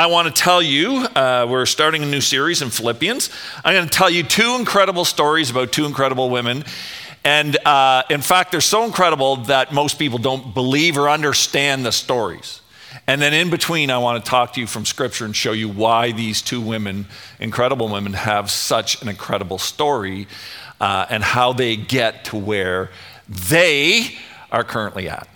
I want to tell you uh, we're starting a new series in Philippians. I'm going to tell you two incredible stories about two incredible women. And uh, in fact, they're so incredible that most people don't believe or understand the stories. And then in between, I want to talk to you from Scripture and show you why these two women, incredible women, have such an incredible story uh, and how they get to where they are currently at.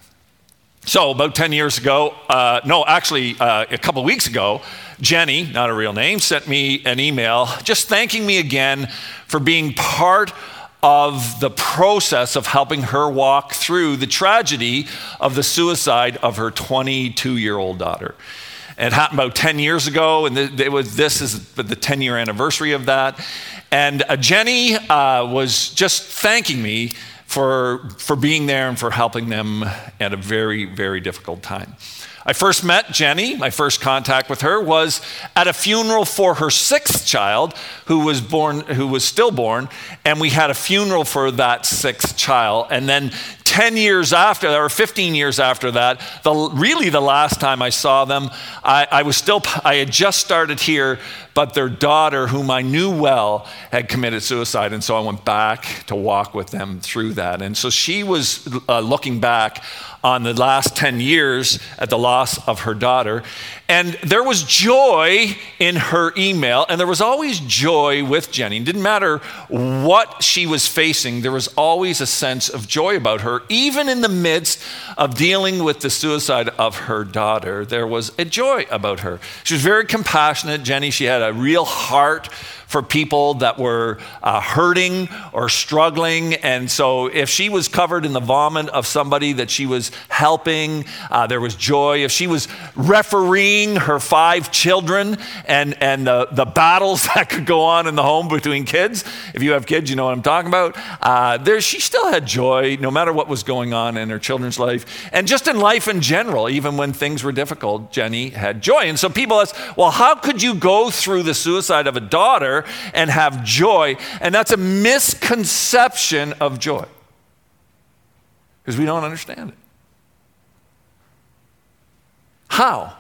So, about 10 years ago, uh, no, actually, uh, a couple weeks ago, Jenny, not a real name, sent me an email just thanking me again for being part of the process of helping her walk through the tragedy of the suicide of her 22 year old daughter. It happened about 10 years ago, and it was, this is the 10 year anniversary of that. And uh, Jenny uh, was just thanking me for, for being there and for helping them at a very, very difficult time. I first met Jenny, my first contact with her was at a funeral for her sixth child who was born who was stillborn and we had a funeral for that sixth child and then 10 years after or 15 years after that the, really the last time i saw them I, I was still i had just started here but their daughter whom i knew well had committed suicide and so i went back to walk with them through that. And so she was uh, looking back on the last 10 years at the loss of her daughter. And there was joy in her email, and there was always joy with Jenny. It didn't matter what she was facing, there was always a sense of joy about her. Even in the midst of dealing with the suicide of her daughter, there was a joy about her. She was very compassionate, Jenny. She had a real heart for people that were uh, hurting or struggling. And so, if she was covered in the vomit of somebody that she was helping, uh, there was joy. If she was refereeing her five children and, and the, the battles that could go on in the home between kids, if you have kids, you know what I'm talking about. Uh, there, she still had joy no matter what was going on in her children's life. And just in life in general, even when things were difficult, Jenny had joy. And so, people ask, well, how could you go through the suicide of a daughter? And have joy. And that's a misconception of joy because we don't understand it. How?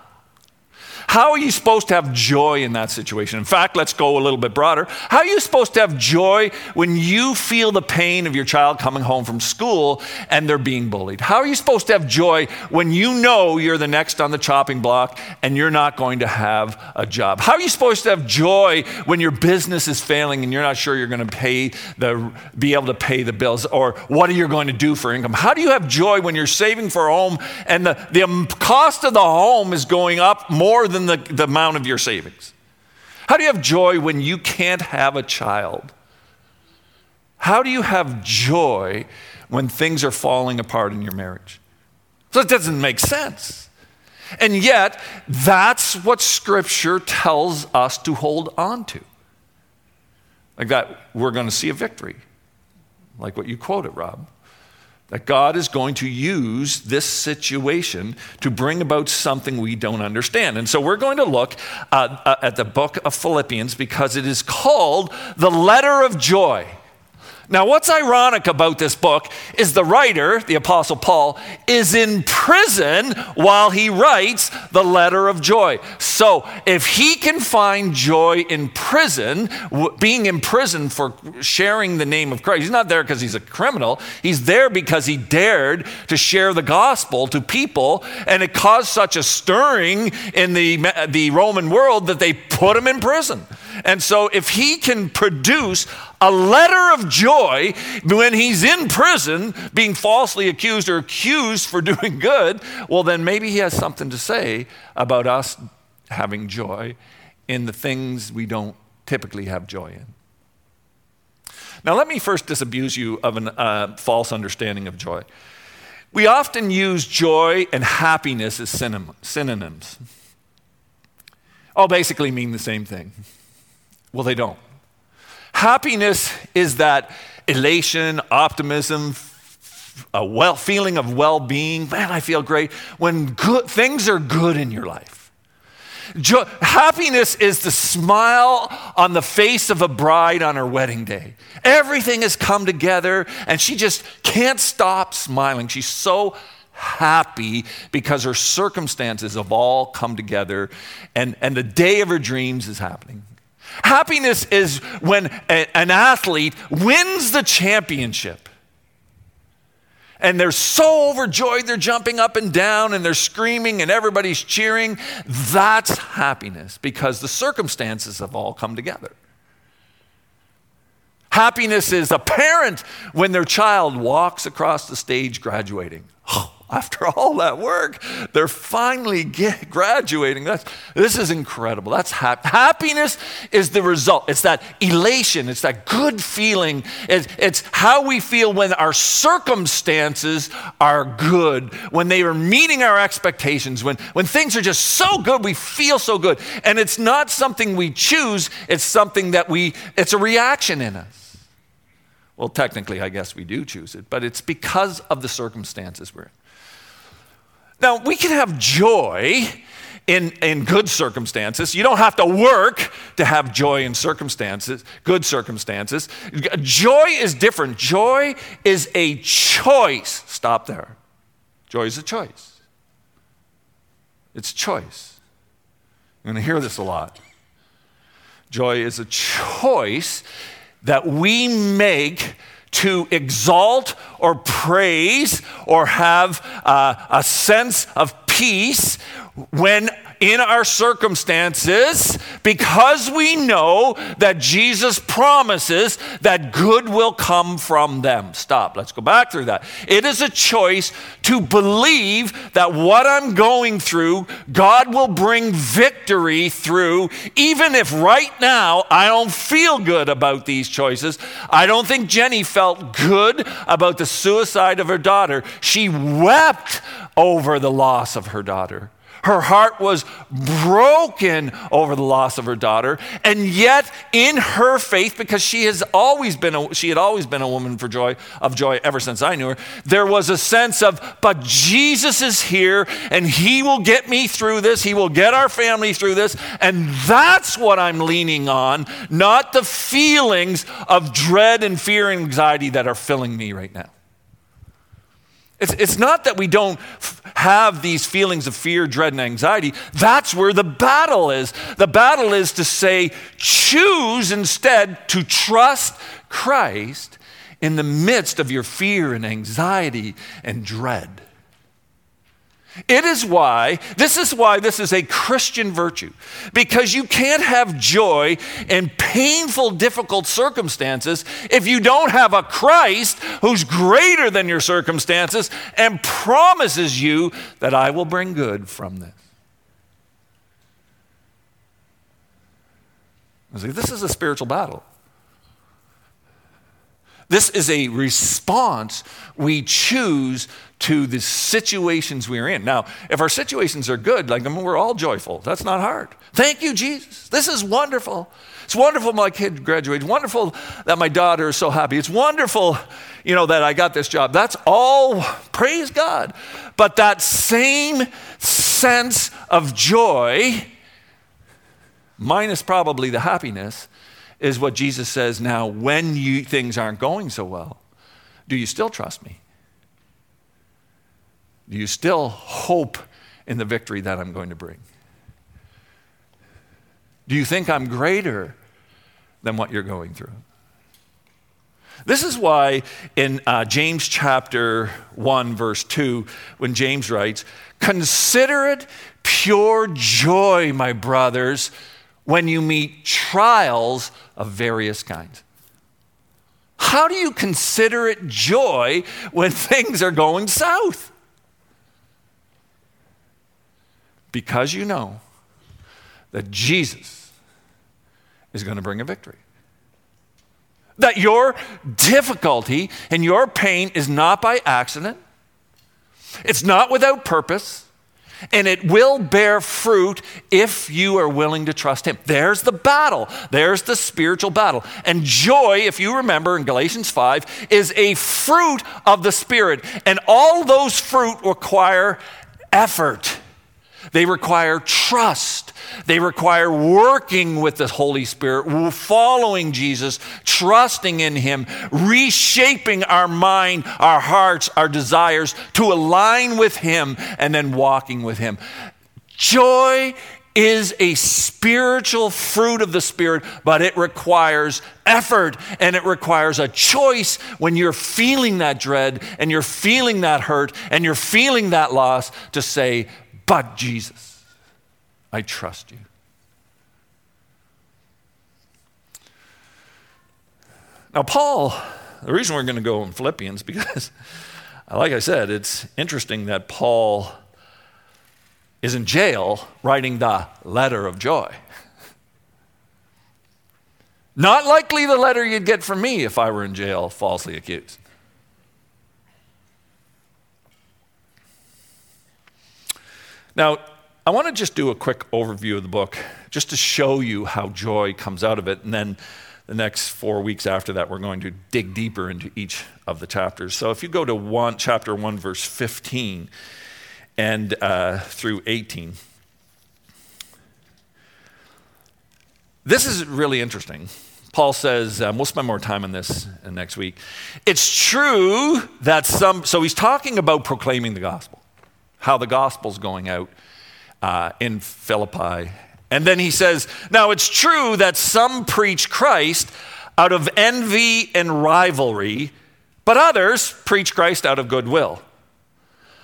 How are you supposed to have joy in that situation? In fact, let's go a little bit broader. How are you supposed to have joy when you feel the pain of your child coming home from school and they're being bullied? How are you supposed to have joy when you know you're the next on the chopping block and you're not going to have a job? How are you supposed to have joy when your business is failing and you're not sure you're going to pay the be able to pay the bills or what are you going to do for income? How do you have joy when you're saving for a home and the, the cost of the home is going up more than the, the amount of your savings? How do you have joy when you can't have a child? How do you have joy when things are falling apart in your marriage? So it doesn't make sense. And yet, that's what Scripture tells us to hold on to. Like that, we're going to see a victory, like what you quoted, Rob that God is going to use this situation to bring about something we don't understand. And so we're going to look uh, uh, at the book of Philippians because it is called the letter of joy. Now, what's ironic about this book is the writer, the Apostle Paul, is in prison while he writes the letter of joy. So, if he can find joy in prison, being in prison for sharing the name of Christ, he's not there because he's a criminal. He's there because he dared to share the gospel to people, and it caused such a stirring in the, the Roman world that they put him in prison. And so, if he can produce a letter of joy when he's in prison being falsely accused or accused for doing good, well, then maybe he has something to say about us having joy in the things we don't typically have joy in. Now, let me first disabuse you of a uh, false understanding of joy. We often use joy and happiness as synonyms. All basically mean the same thing. Well, they don't. Happiness is that elation, optimism, a well, feeling of well being. Man, I feel great. When good, things are good in your life. Jo- happiness is the smile on the face of a bride on her wedding day. Everything has come together and she just can't stop smiling. She's so happy because her circumstances have all come together and, and the day of her dreams is happening. Happiness is when a, an athlete wins the championship and they're so overjoyed they're jumping up and down and they're screaming and everybody's cheering. That's happiness because the circumstances have all come together. Happiness is a parent when their child walks across the stage graduating. After all that work, they're finally get, graduating. That's, this is incredible. That's hap- happiness is the result. It's that elation. It's that good feeling. It's, it's how we feel when our circumstances are good, when they are meeting our expectations, when, when things are just so good, we feel so good. And it's not something we choose, it's something that we, it's a reaction in us. Well, technically, I guess we do choose it, but it's because of the circumstances we're in. Now, we can have joy in, in good circumstances. You don't have to work to have joy in circumstances, good circumstances. Joy is different. Joy is a choice. Stop there. Joy is a choice. It's choice. You're going to hear this a lot. Joy is a choice that we make to exalt or praise or have uh, a sense of peace when in our circumstances because we know that Jesus promises that good will come from them. Stop. Let's go back through that. It is a choice to believe that what I'm going through, God will bring victory through, even if right now I don't feel good about these choices. I don't think Jenny felt good about the suicide of her daughter. She wept over the loss of her daughter. Her heart was broken over the loss of her daughter. And yet, in her faith, because she has always been a, she had always been a woman for joy of joy ever since I knew her, there was a sense of, but Jesus is here and he will get me through this. He will get our family through this. And that's what I'm leaning on, not the feelings of dread and fear and anxiety that are filling me right now. It's, it's not that we don't f- have these feelings of fear, dread, and anxiety. That's where the battle is. The battle is to say, choose instead to trust Christ in the midst of your fear and anxiety and dread. It is why, this is why this is a Christian virtue. Because you can't have joy in painful, difficult circumstances if you don't have a Christ who's greater than your circumstances and promises you that I will bring good from this. Like, this is a spiritual battle. This is a response we choose to the situations we're in. Now, if our situations are good, like we're all joyful. That's not hard. Thank you, Jesus. This is wonderful. It's wonderful my kid graduated. Wonderful that my daughter is so happy. It's wonderful, you know, that I got this job. That's all praise God. But that same sense of joy, minus probably the happiness, is what Jesus says now when you, things aren't going so well. Do you still trust me? Do you still hope in the victory that I'm going to bring? Do you think I'm greater than what you're going through? This is why in uh, James chapter 1, verse 2, when James writes, Consider it pure joy, my brothers, when you meet trials of various kinds. How do you consider it joy when things are going south? Because you know that Jesus is going to bring a victory. That your difficulty and your pain is not by accident, it's not without purpose and it will bear fruit if you are willing to trust Him. There's the battle. There's the spiritual battle. And joy, if you remember in Galatians 5, is a fruit of the Spirit. And all those fruit require effort. They require trust. They require working with the Holy Spirit, following Jesus, trusting in Him, reshaping our mind, our hearts, our desires to align with Him, and then walking with Him. Joy is a spiritual fruit of the Spirit, but it requires effort and it requires a choice when you're feeling that dread and you're feeling that hurt and you're feeling that loss to say, But Jesus, I trust you. Now, Paul, the reason we're going to go in Philippians, because, like I said, it's interesting that Paul is in jail writing the letter of joy. Not likely the letter you'd get from me if I were in jail falsely accused. Now, I want to just do a quick overview of the book just to show you how joy comes out of it. And then the next four weeks after that, we're going to dig deeper into each of the chapters. So if you go to one, chapter 1, verse 15, and uh, through 18. This is really interesting. Paul says, um, we'll spend more time on this next week. It's true that some, so he's talking about proclaiming the gospel, how the gospel's going out uh, in Philippi. And then he says, now it's true that some preach Christ out of envy and rivalry, but others preach Christ out of goodwill.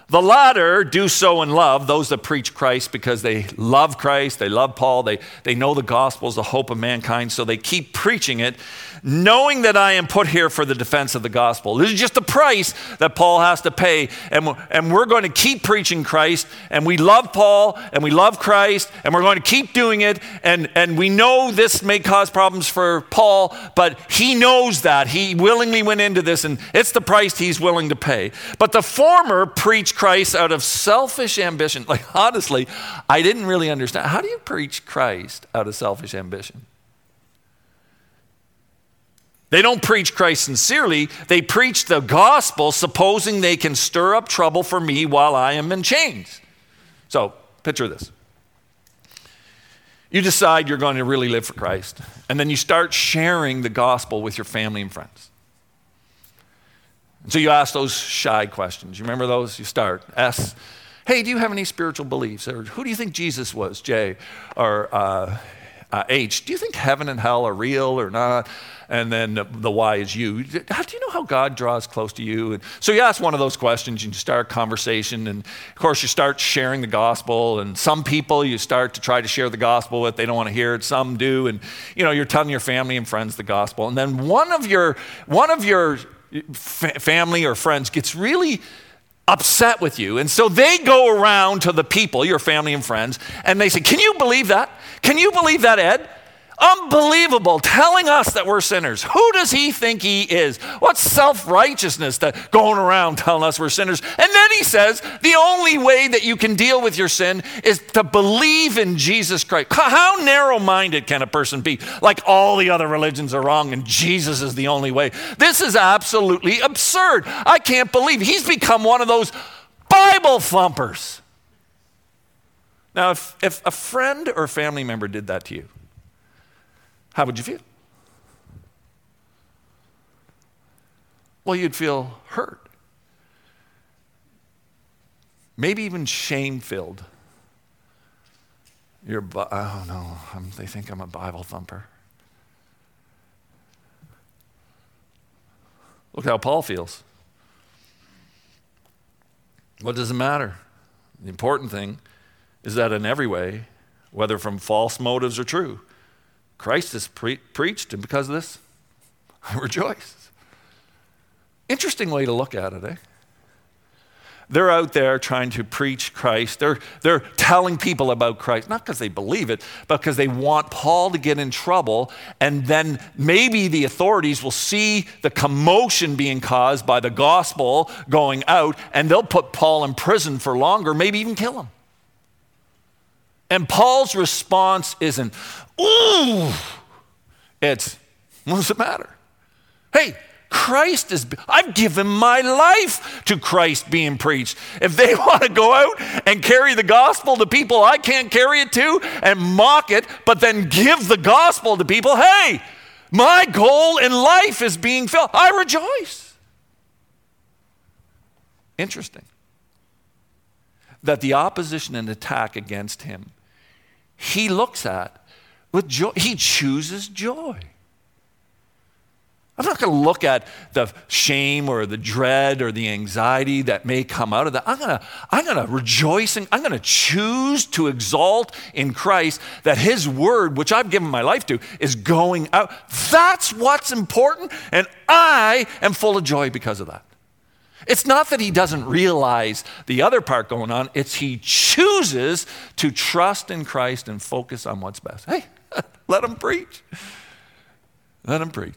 The latter do so in love, those that preach Christ because they love Christ, they love Paul, they, they know the gospel is the hope of mankind, so they keep preaching it knowing that I am put here for the defense of the gospel. This is just the price that Paul has to pay. And, and we're going to keep preaching Christ. And we love Paul and we love Christ. And we're going to keep doing it. And, and we know this may cause problems for Paul, but he knows that. He willingly went into this, and it's the price he's willing to pay. But the former preach Christ out of selfish ambition. Like, honestly, I didn't really understand. How do you preach Christ out of selfish ambition? They don't preach Christ sincerely. They preach the gospel, supposing they can stir up trouble for me while I am in chains. So, picture this. You decide you're going to really live for Christ, and then you start sharing the gospel with your family and friends. so you ask those shy questions. You remember those? You start. Ask, hey, do you have any spiritual beliefs? Or who do you think Jesus was, J? Or uh, uh, H, do you think heaven and hell are real or not? and then the why is you. How do you know how God draws close to you? And so you ask one of those questions, and you start a conversation, and of course you start sharing the gospel. And some people you start to try to share the gospel with, they don't want to hear it. Some do, and you know you're telling your family and friends the gospel, and then one of your one of your family or friends gets really upset with you. And so they go around to the people, your family and friends, and they say, Can you believe that? Can you believe that, Ed? Unbelievable, telling us that we're sinners. Who does he think he is? What self righteousness that going around telling us we're sinners? And then he says the only way that you can deal with your sin is to believe in Jesus Christ. How narrow minded can a person be? Like all the other religions are wrong and Jesus is the only way. This is absolutely absurd. I can't believe he's become one of those Bible thumpers. Now, if, if a friend or family member did that to you, how would you feel? Well, you'd feel hurt. Maybe even shame filled. You're, oh no, they think I'm a Bible thumper. Look how Paul feels. What does it matter? The important thing is that in every way, whether from false motives or true, Christ is pre- preached, and because of this, I rejoice. Interesting way to look at it, eh? They're out there trying to preach Christ. They're, they're telling people about Christ, not because they believe it, but because they want Paul to get in trouble. And then maybe the authorities will see the commotion being caused by the gospel going out, and they'll put Paul in prison for longer, maybe even kill him. And Paul's response isn't, ooh, it's, what does it matter? Hey, Christ is, I've given my life to Christ being preached. If they want to go out and carry the gospel to people I can't carry it to and mock it, but then give the gospel to people, hey, my goal in life is being filled. I rejoice. Interesting that the opposition and attack against him, he looks at with joy. He chooses joy. I'm not going to look at the shame or the dread or the anxiety that may come out of that. I'm going to, I'm going to rejoice and I'm going to choose to exalt in Christ that His word, which I've given my life to, is going out. That's what's important. And I am full of joy because of that. It's not that he doesn't realize the other part going on, it's he chooses to trust in Christ and focus on what's best. Hey, let him preach. Let him preach.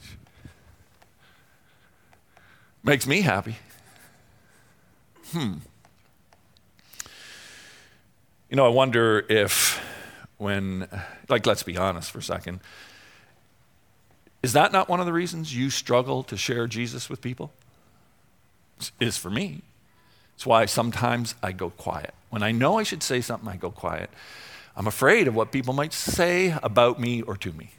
Makes me happy. Hmm. You know, I wonder if when, like, let's be honest for a second, is that not one of the reasons you struggle to share Jesus with people? Is for me. It's why sometimes I go quiet. When I know I should say something, I go quiet. I'm afraid of what people might say about me or to me.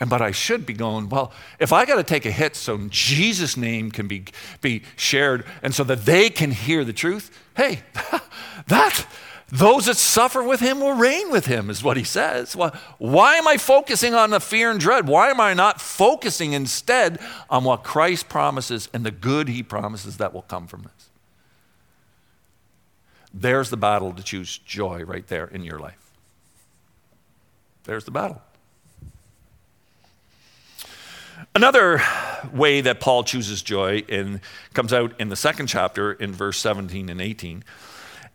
And but I should be going, well, if I got to take a hit so Jesus' name can be, be shared and so that they can hear the truth, hey, that those that suffer with him will reign with him, is what he says. Why, why am I focusing on the fear and dread? Why am I not focusing instead on what Christ promises and the good he promises that will come from this? There's the battle to choose joy right there in your life. There's the battle. Another way that Paul chooses joy in, comes out in the second chapter in verse 17 and 18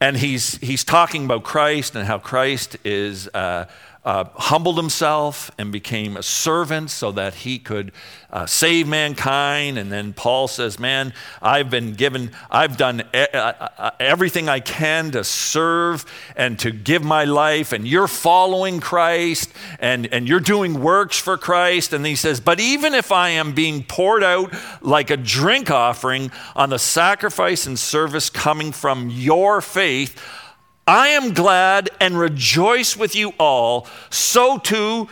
and he's, he's talking about Christ and how Christ is uh, uh, humbled himself and became a servant so that he could uh, save mankind. And then Paul says, Man, I've been given, I've done e- uh, uh, uh, everything I can to serve and to give my life, and you're following Christ and, and you're doing works for Christ. And he says, But even if I am being poured out like a drink offering on the sacrifice and service coming from your faith, I am glad and rejoice with you all. So too,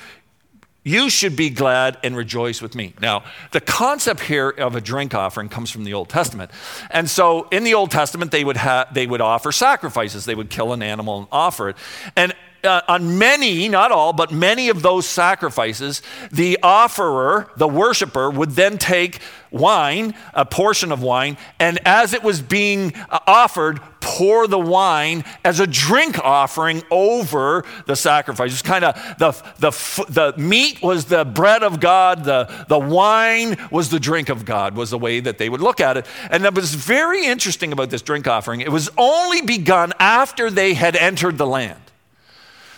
you should be glad and rejoice with me. Now, the concept here of a drink offering comes from the Old Testament. And so in the Old Testament, they would, ha- they would offer sacrifices. They would kill an animal and offer it. And uh, on many, not all, but many of those sacrifices, the offerer, the worshiper, would then take wine, a portion of wine, and as it was being uh, offered, pour the wine as a drink offering over the sacrifice. It's kind of the, the, the meat was the bread of God, the, the wine was the drink of God, was the way that they would look at it. And that was very interesting about this drink offering. It was only begun after they had entered the land.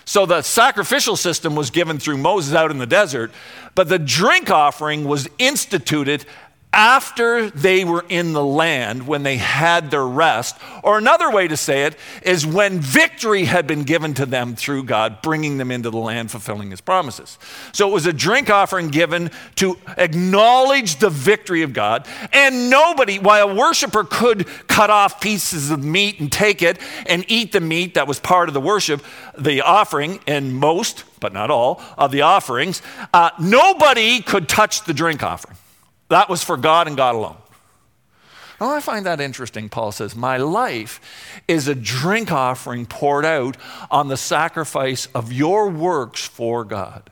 So the sacrificial system was given through Moses out in the desert, but the drink offering was instituted after they were in the land, when they had their rest. Or another way to say it is when victory had been given to them through God, bringing them into the land, fulfilling his promises. So it was a drink offering given to acknowledge the victory of God. And nobody, while a worshiper could cut off pieces of meat and take it and eat the meat that was part of the worship, the offering, and most, but not all, of the offerings, uh, nobody could touch the drink offering. That was for God and God alone. Now, I find that interesting. Paul says, My life is a drink offering poured out on the sacrifice of your works for God.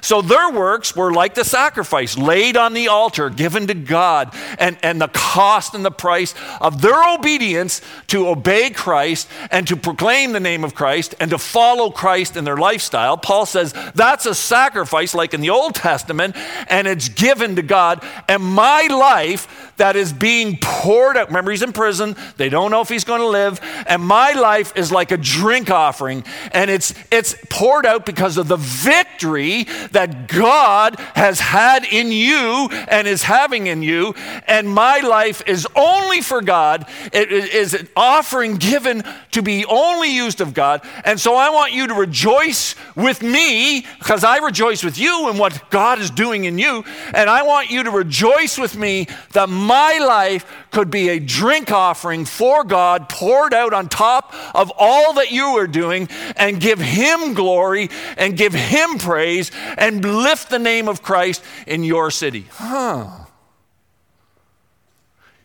So their works were like the sacrifice laid on the altar, given to God, and, and the cost and the price of their obedience to obey Christ and to proclaim the name of Christ and to follow Christ in their lifestyle. Paul says that's a sacrifice like in the Old Testament, and it's given to God. And my life that is being poured out, remember, he's in prison, they don't know if he's going to live, and my life is like a drink offering, and it's, it's poured out because of the victory that God has had in you and is having in you. And my life is only for God. It is an offering given to be only used of God. And so I want you to rejoice with me because I rejoice with you in what God is doing in you. And I want you to rejoice with me that my life could be a drink offering for God poured out on top of all that you are doing and give Him glory and give Him praise and lift the name of Christ in your city. Huh.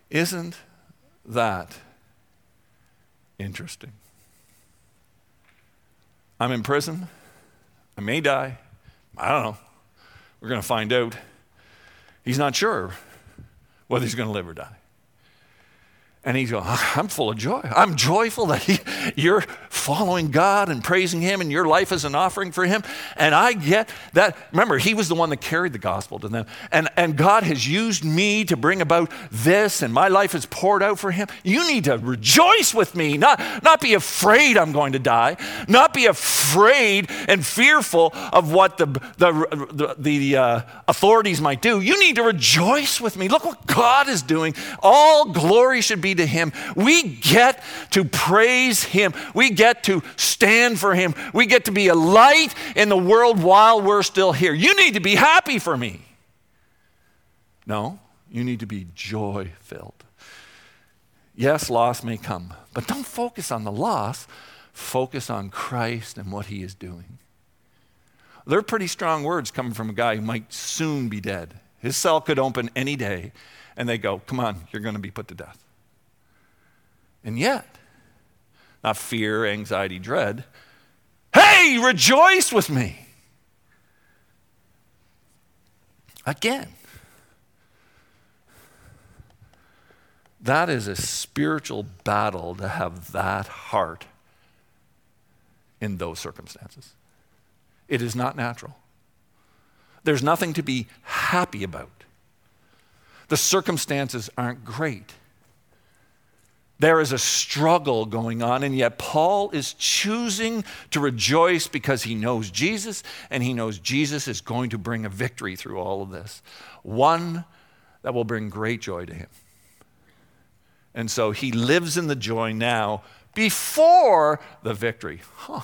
Isn't that interesting? I'm in prison. I may die. I don't know. We're going to find out. He's not sure whether he's going to live or die. And he's going, I'm full of joy. I'm joyful that he, you're following God and praising Him, and your life is an offering for Him. And I get that. Remember, he was the one that carried the gospel to them. And, and God has used me to bring about this, and my life is poured out for Him. You need to rejoice with me, not, not be afraid I'm going to die, not be afraid and fearful of what the, the, the, the uh, authorities might do. You need to rejoice with me. Look what God is doing. All glory should be be to Him. We get to praise Him. We get to stand for Him. We get to be a light in the world while we're still here. You need to be happy for me. No, you need to be joy filled. Yes, loss may come, but don't focus on the loss. Focus on Christ and what He is doing. They're pretty strong words coming from a guy who might soon be dead. His cell could open any day, and they go, Come on, you're going to be put to death. And yet, not fear, anxiety, dread, hey, rejoice with me. Again, that is a spiritual battle to have that heart in those circumstances. It is not natural. There's nothing to be happy about. The circumstances aren't great. There is a struggle going on, and yet Paul is choosing to rejoice because he knows Jesus, and he knows Jesus is going to bring a victory through all of this. One that will bring great joy to him. And so he lives in the joy now before the victory. Huh.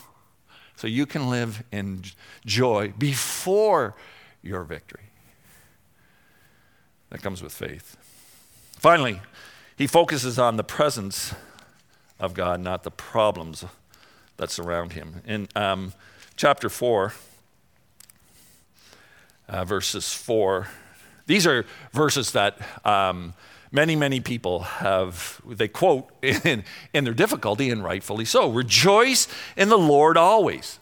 So you can live in joy before your victory. That comes with faith. Finally, he focuses on the presence of God, not the problems that surround him. In um, chapter 4, uh, verses 4, these are verses that um, many, many people have, they quote in, in their difficulty, and rightfully so. Rejoice in the Lord always.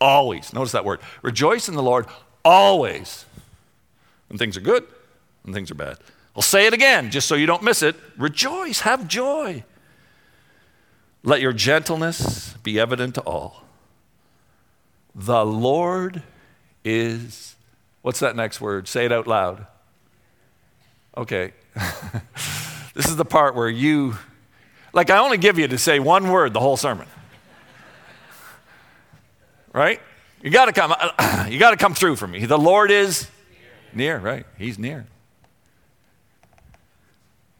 Always. Notice that word. Rejoice in the Lord always. When things are good, when things are bad. I'll say it again just so you don't miss it. Rejoice, have joy. Let your gentleness be evident to all. The Lord is, what's that next word? Say it out loud. Okay. this is the part where you, like, I only give you to say one word the whole sermon. right? You got to come. You got to come through for me. The Lord is near, right? He's near.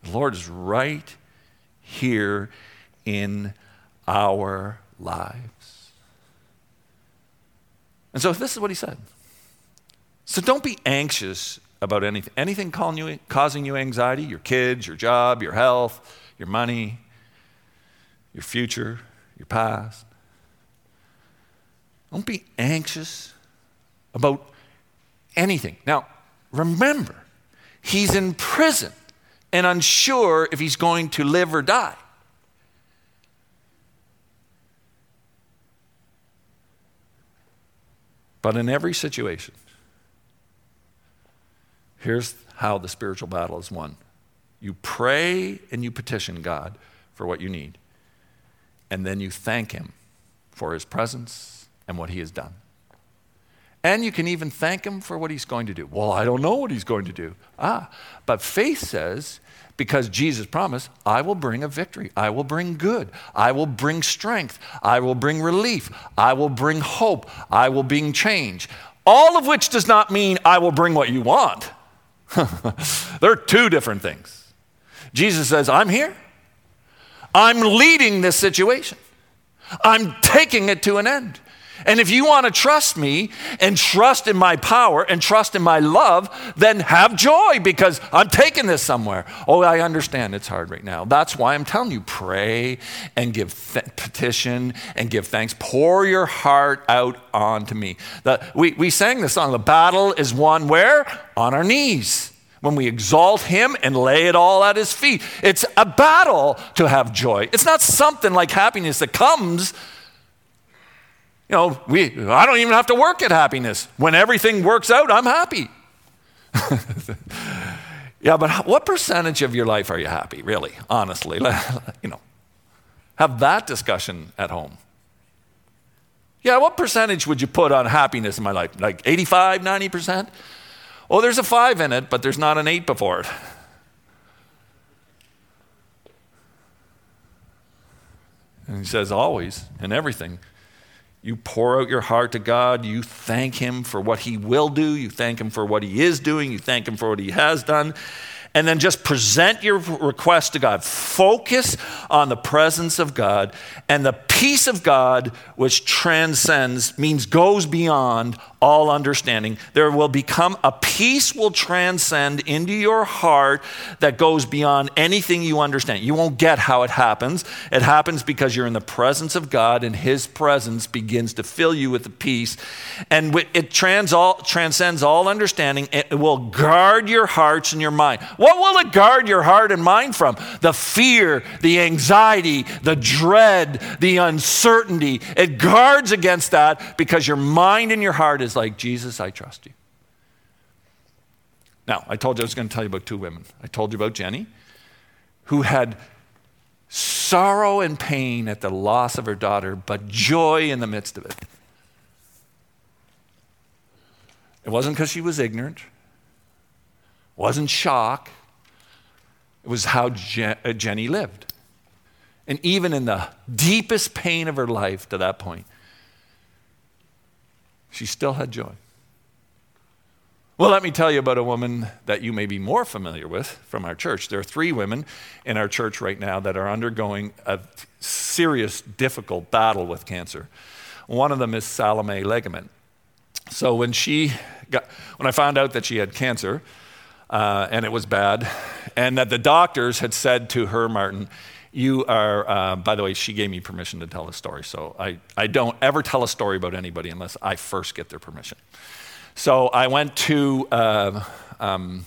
The Lord is right here in our lives. And so this is what he said. So don't be anxious about anything. Anything you, causing you anxiety, your kids, your job, your health, your money, your future, your past. Don't be anxious about anything. Now, remember, he's in prison and unsure if he's going to live or die. But in every situation, here's how the spiritual battle is won you pray and you petition God for what you need, and then you thank Him for His presence and what He has done. And you can even thank him for what he's going to do. Well, I don't know what he's going to do. Ah, but faith says, because Jesus promised, I will bring a victory. I will bring good. I will bring strength. I will bring relief. I will bring hope. I will bring change. All of which does not mean I will bring what you want. They're two different things. Jesus says, I'm here. I'm leading this situation. I'm taking it to an end. And if you want to trust me and trust in my power and trust in my love, then have joy because I'm taking this somewhere. Oh, I understand it's hard right now. That's why I'm telling you pray and give th- petition and give thanks. Pour your heart out onto me. The, we, we sang the song, The battle is won where? On our knees when we exalt him and lay it all at his feet. It's a battle to have joy. It's not something like happiness that comes. You know, we, I don't even have to work at happiness. When everything works out, I'm happy. yeah, but what percentage of your life are you happy, really, honestly? you know, have that discussion at home. Yeah, what percentage would you put on happiness in my life? Like 85, 90%? Oh, there's a five in it, but there's not an eight before it. And he says, always and everything. You pour out your heart to God. You thank Him for what He will do. You thank Him for what He is doing. You thank Him for what He has done and then just present your request to God. Focus on the presence of God and the peace of God, which transcends, means goes beyond all understanding. There will become a peace will transcend into your heart that goes beyond anything you understand. You won't get how it happens. It happens because you're in the presence of God and His presence begins to fill you with the peace. And it trans all, transcends all understanding. It will guard your hearts and your mind. What will it guard your heart and mind from? The fear, the anxiety, the dread, the uncertainty. It guards against that because your mind and your heart is like, Jesus, I trust you. Now, I told you I was going to tell you about two women. I told you about Jenny, who had sorrow and pain at the loss of her daughter, but joy in the midst of it. It wasn't because she was ignorant, it wasn't shock. It was how uh, Jenny lived. And even in the deepest pain of her life to that point, she still had joy. Well, let me tell you about a woman that you may be more familiar with from our church. There are three women in our church right now that are undergoing a serious, difficult battle with cancer. One of them is Salome Ligament. So when she got, when I found out that she had cancer, uh, and it was bad, and that the doctors had said to her, Martin, you are, uh, by the way, she gave me permission to tell the story. So I, I don't ever tell a story about anybody unless I first get their permission. So I went to, uh, um,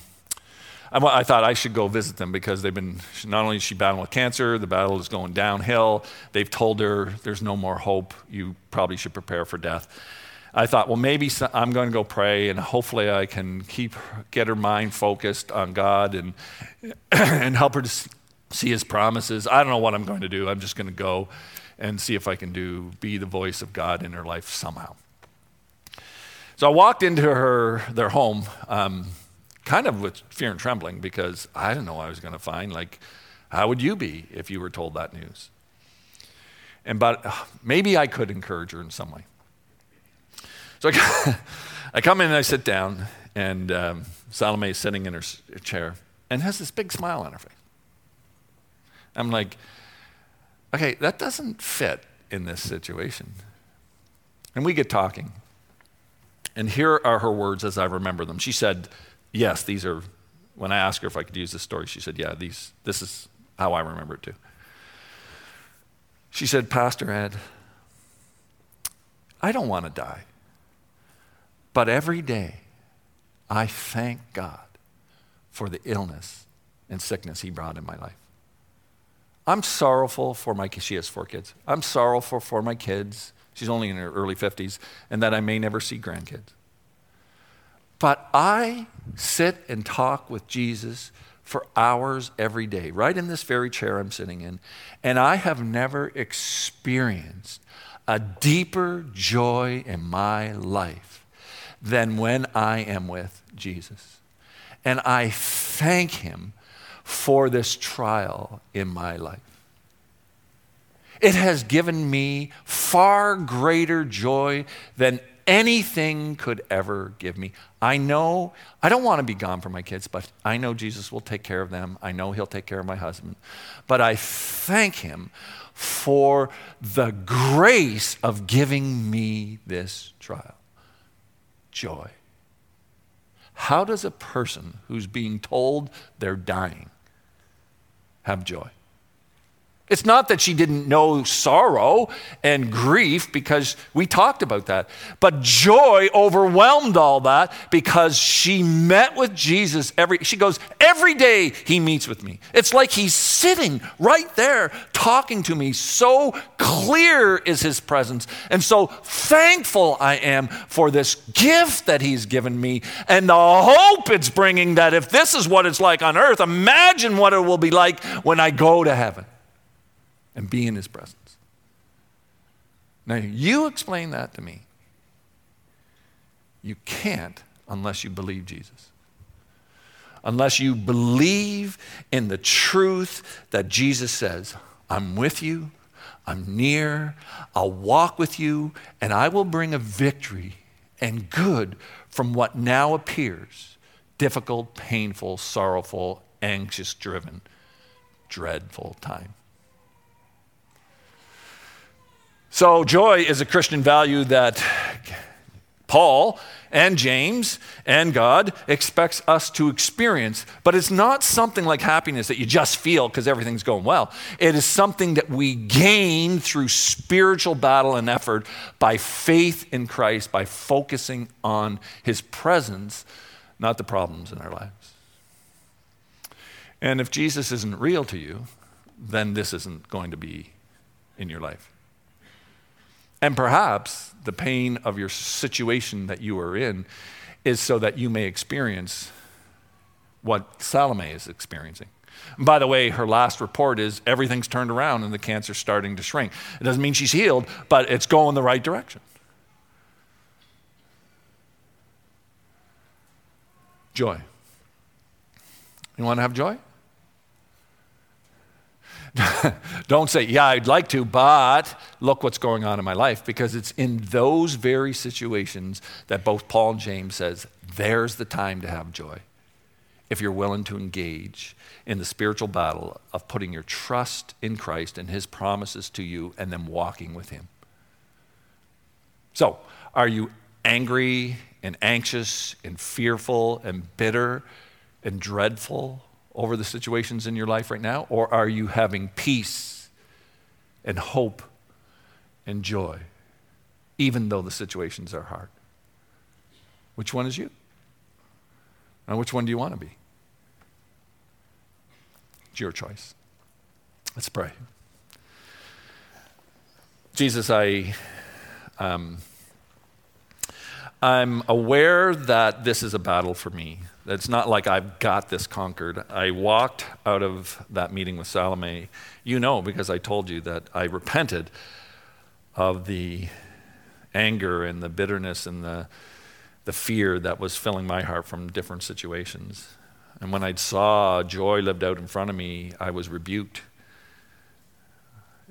I, I, thought I should go visit them because they've been, not only is she battling with cancer, the battle is going downhill. They've told her there's no more hope. You probably should prepare for death. I thought, well, maybe I'm going to go pray and hopefully I can keep, get her mind focused on God and, and help her to see his promises. I don't know what I'm going to do. I'm just going to go and see if I can do, be the voice of God in her life somehow. So I walked into her, their home, um, kind of with fear and trembling because I didn't know I was going to find. Like, how would you be if you were told that news? And but maybe I could encourage her in some way. So I, I come in and I sit down, and um, Salome is sitting in her chair and has this big smile on her face. I'm like, okay, that doesn't fit in this situation. And we get talking. And here are her words as I remember them. She said, Yes, these are, when I asked her if I could use this story, she said, Yeah, these, this is how I remember it too. She said, Pastor Ed, I don't want to die. But every day, I thank God for the illness and sickness He brought in my life. I'm sorrowful for my she has four kids. I'm sorrowful for my kids. She's only in her early 50s, and that I may never see grandkids. But I sit and talk with Jesus for hours every day, right in this very chair I'm sitting in, and I have never experienced a deeper joy in my life than when I am with Jesus. And I thank Him for this trial in my life. It has given me far greater joy than anything could ever give me. I know, I don't want to be gone from my kids, but I know Jesus will take care of them. I know He'll take care of my husband. But I thank Him for the grace of giving me this trial. Joy. How does a person who's being told they're dying have joy? It's not that she didn't know sorrow and grief because we talked about that. But joy overwhelmed all that because she met with Jesus every she goes every day he meets with me. It's like he's sitting right there talking to me. So clear is his presence. And so thankful I am for this gift that he's given me and the hope it's bringing that if this is what it's like on earth, imagine what it will be like when I go to heaven and be in his presence. Now, you explain that to me. You can't unless you believe Jesus. Unless you believe in the truth that Jesus says, I'm with you, I'm near, I'll walk with you, and I will bring a victory and good from what now appears difficult, painful, sorrowful, anxious driven, dreadful time. So, joy is a Christian value that Paul and James and God expects us to experience, but it's not something like happiness that you just feel because everything's going well. It is something that we gain through spiritual battle and effort by faith in Christ, by focusing on his presence, not the problems in our lives. And if Jesus isn't real to you, then this isn't going to be in your life. And perhaps the pain of your situation that you are in is so that you may experience what Salome is experiencing. And by the way, her last report is everything's turned around and the cancer's starting to shrink. It doesn't mean she's healed, but it's going the right direction. Joy. You want to have joy? Don't say, yeah, I'd like to, but look what's going on in my life because it's in those very situations that both Paul and James says, there's the time to have joy. If you're willing to engage in the spiritual battle of putting your trust in Christ and his promises to you and then walking with him. So, are you angry and anxious and fearful and bitter and dreadful over the situations in your life right now? Or are you having peace and hope and joy, even though the situations are hard? Which one is you? And which one do you want to be? It's your choice. Let's pray. Jesus, I, um, I'm aware that this is a battle for me. It's not like I've got this conquered. I walked out of that meeting with Salome, you know, because I told you that I repented of the anger and the bitterness and the, the fear that was filling my heart from different situations. And when I saw joy lived out in front of me, I was rebuked.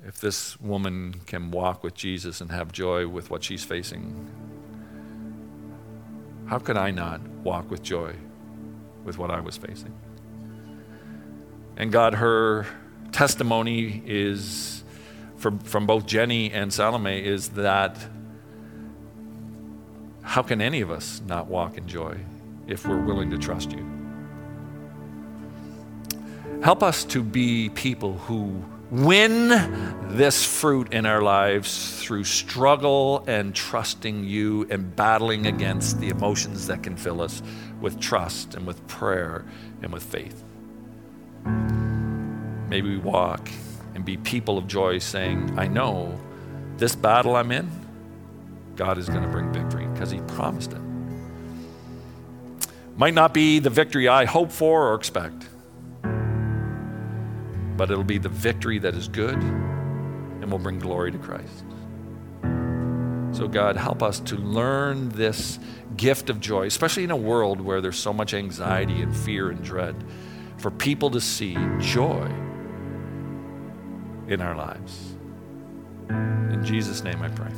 If this woman can walk with Jesus and have joy with what she's facing, how could I not walk with joy with what I was facing. And God, her testimony is from, from both Jenny and Salome is that how can any of us not walk in joy if we're willing to trust you? Help us to be people who win this fruit in our lives through struggle and trusting you and battling against the emotions that can fill us with trust and with prayer and with faith. Maybe we walk and be people of joy, saying, I know this battle I'm in, God is going to bring victory because He promised it. Might not be the victory I hope for or expect but it'll be the victory that is good and will bring glory to Christ. So, God, help us to learn this gift of joy, especially in a world where there's so much anxiety and fear and dread, for people to see joy in our lives. In Jesus' name I pray.